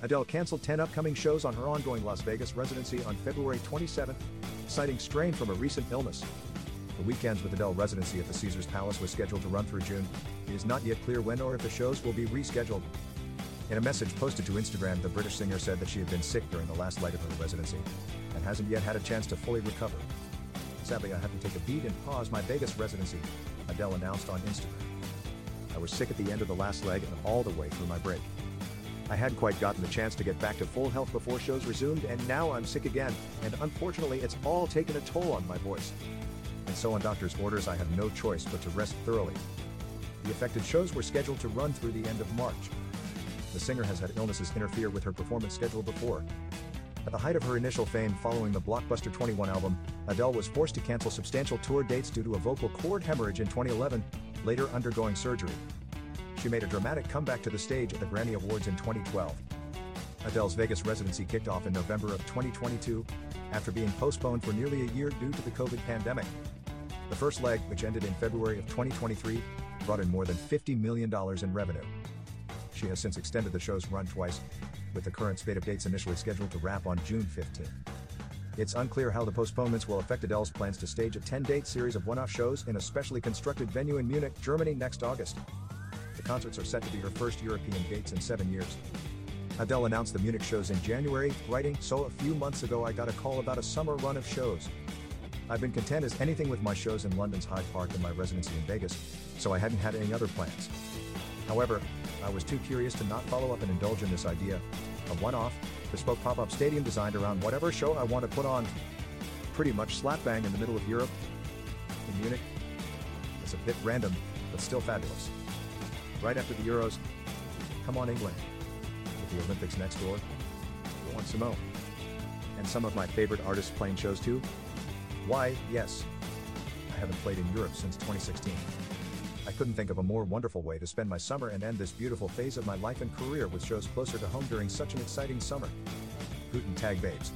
Adele canceled 10 upcoming shows on her ongoing Las Vegas residency on February 27, citing strain from a recent illness. The weekends with Adele residency at the Caesars Palace was scheduled to run through June. It is not yet clear when or if the shows will be rescheduled. In a message posted to Instagram, the British singer said that she had been sick during the last leg of her residency and hasn't yet had a chance to fully recover. Sadly, I have to take a beat and pause my Vegas residency, Adele announced on Instagram. I was sick at the end of the last leg and all the way through my break. I hadn't quite gotten the chance to get back to full health before shows resumed, and now I'm sick again, and unfortunately, it's all taken a toll on my voice. And so, on doctor's orders, I have no choice but to rest thoroughly. The affected shows were scheduled to run through the end of March. The singer has had illnesses interfere with her performance schedule before. At the height of her initial fame following the blockbuster 21 album, Adele was forced to cancel substantial tour dates due to a vocal cord hemorrhage in 2011, later undergoing surgery. She made a dramatic comeback to the stage at the Grammy Awards in 2012. Adele's Vegas residency kicked off in November of 2022, after being postponed for nearly a year due to the COVID pandemic. The first leg, which ended in February of 2023, brought in more than $50 million in revenue. She has since extended the show's run twice, with the current spate of dates initially scheduled to wrap on June 15. It's unclear how the postponements will affect Adele's plans to stage a 10 date series of one off shows in a specially constructed venue in Munich, Germany next August. Concerts are set to be her first European dates in seven years. Adele announced the Munich shows in January, writing, So a few months ago I got a call about a summer run of shows. I've been content as anything with my shows in London's Hyde Park and my residency in Vegas, so I hadn't had any other plans. However, I was too curious to not follow up and indulge in this idea. A one off, bespoke pop up stadium designed around whatever show I want to put on. Pretty much slap bang in the middle of Europe. In Munich. It's a bit random, but still fabulous. Right after the Euros. Come on, England. With the Olympics next door. You want Simone. And some of my favorite artists playing shows too? Why, yes. I haven't played in Europe since 2016. I couldn't think of a more wonderful way to spend my summer and end this beautiful phase of my life and career with shows closer to home during such an exciting summer. Guten Tag, babes.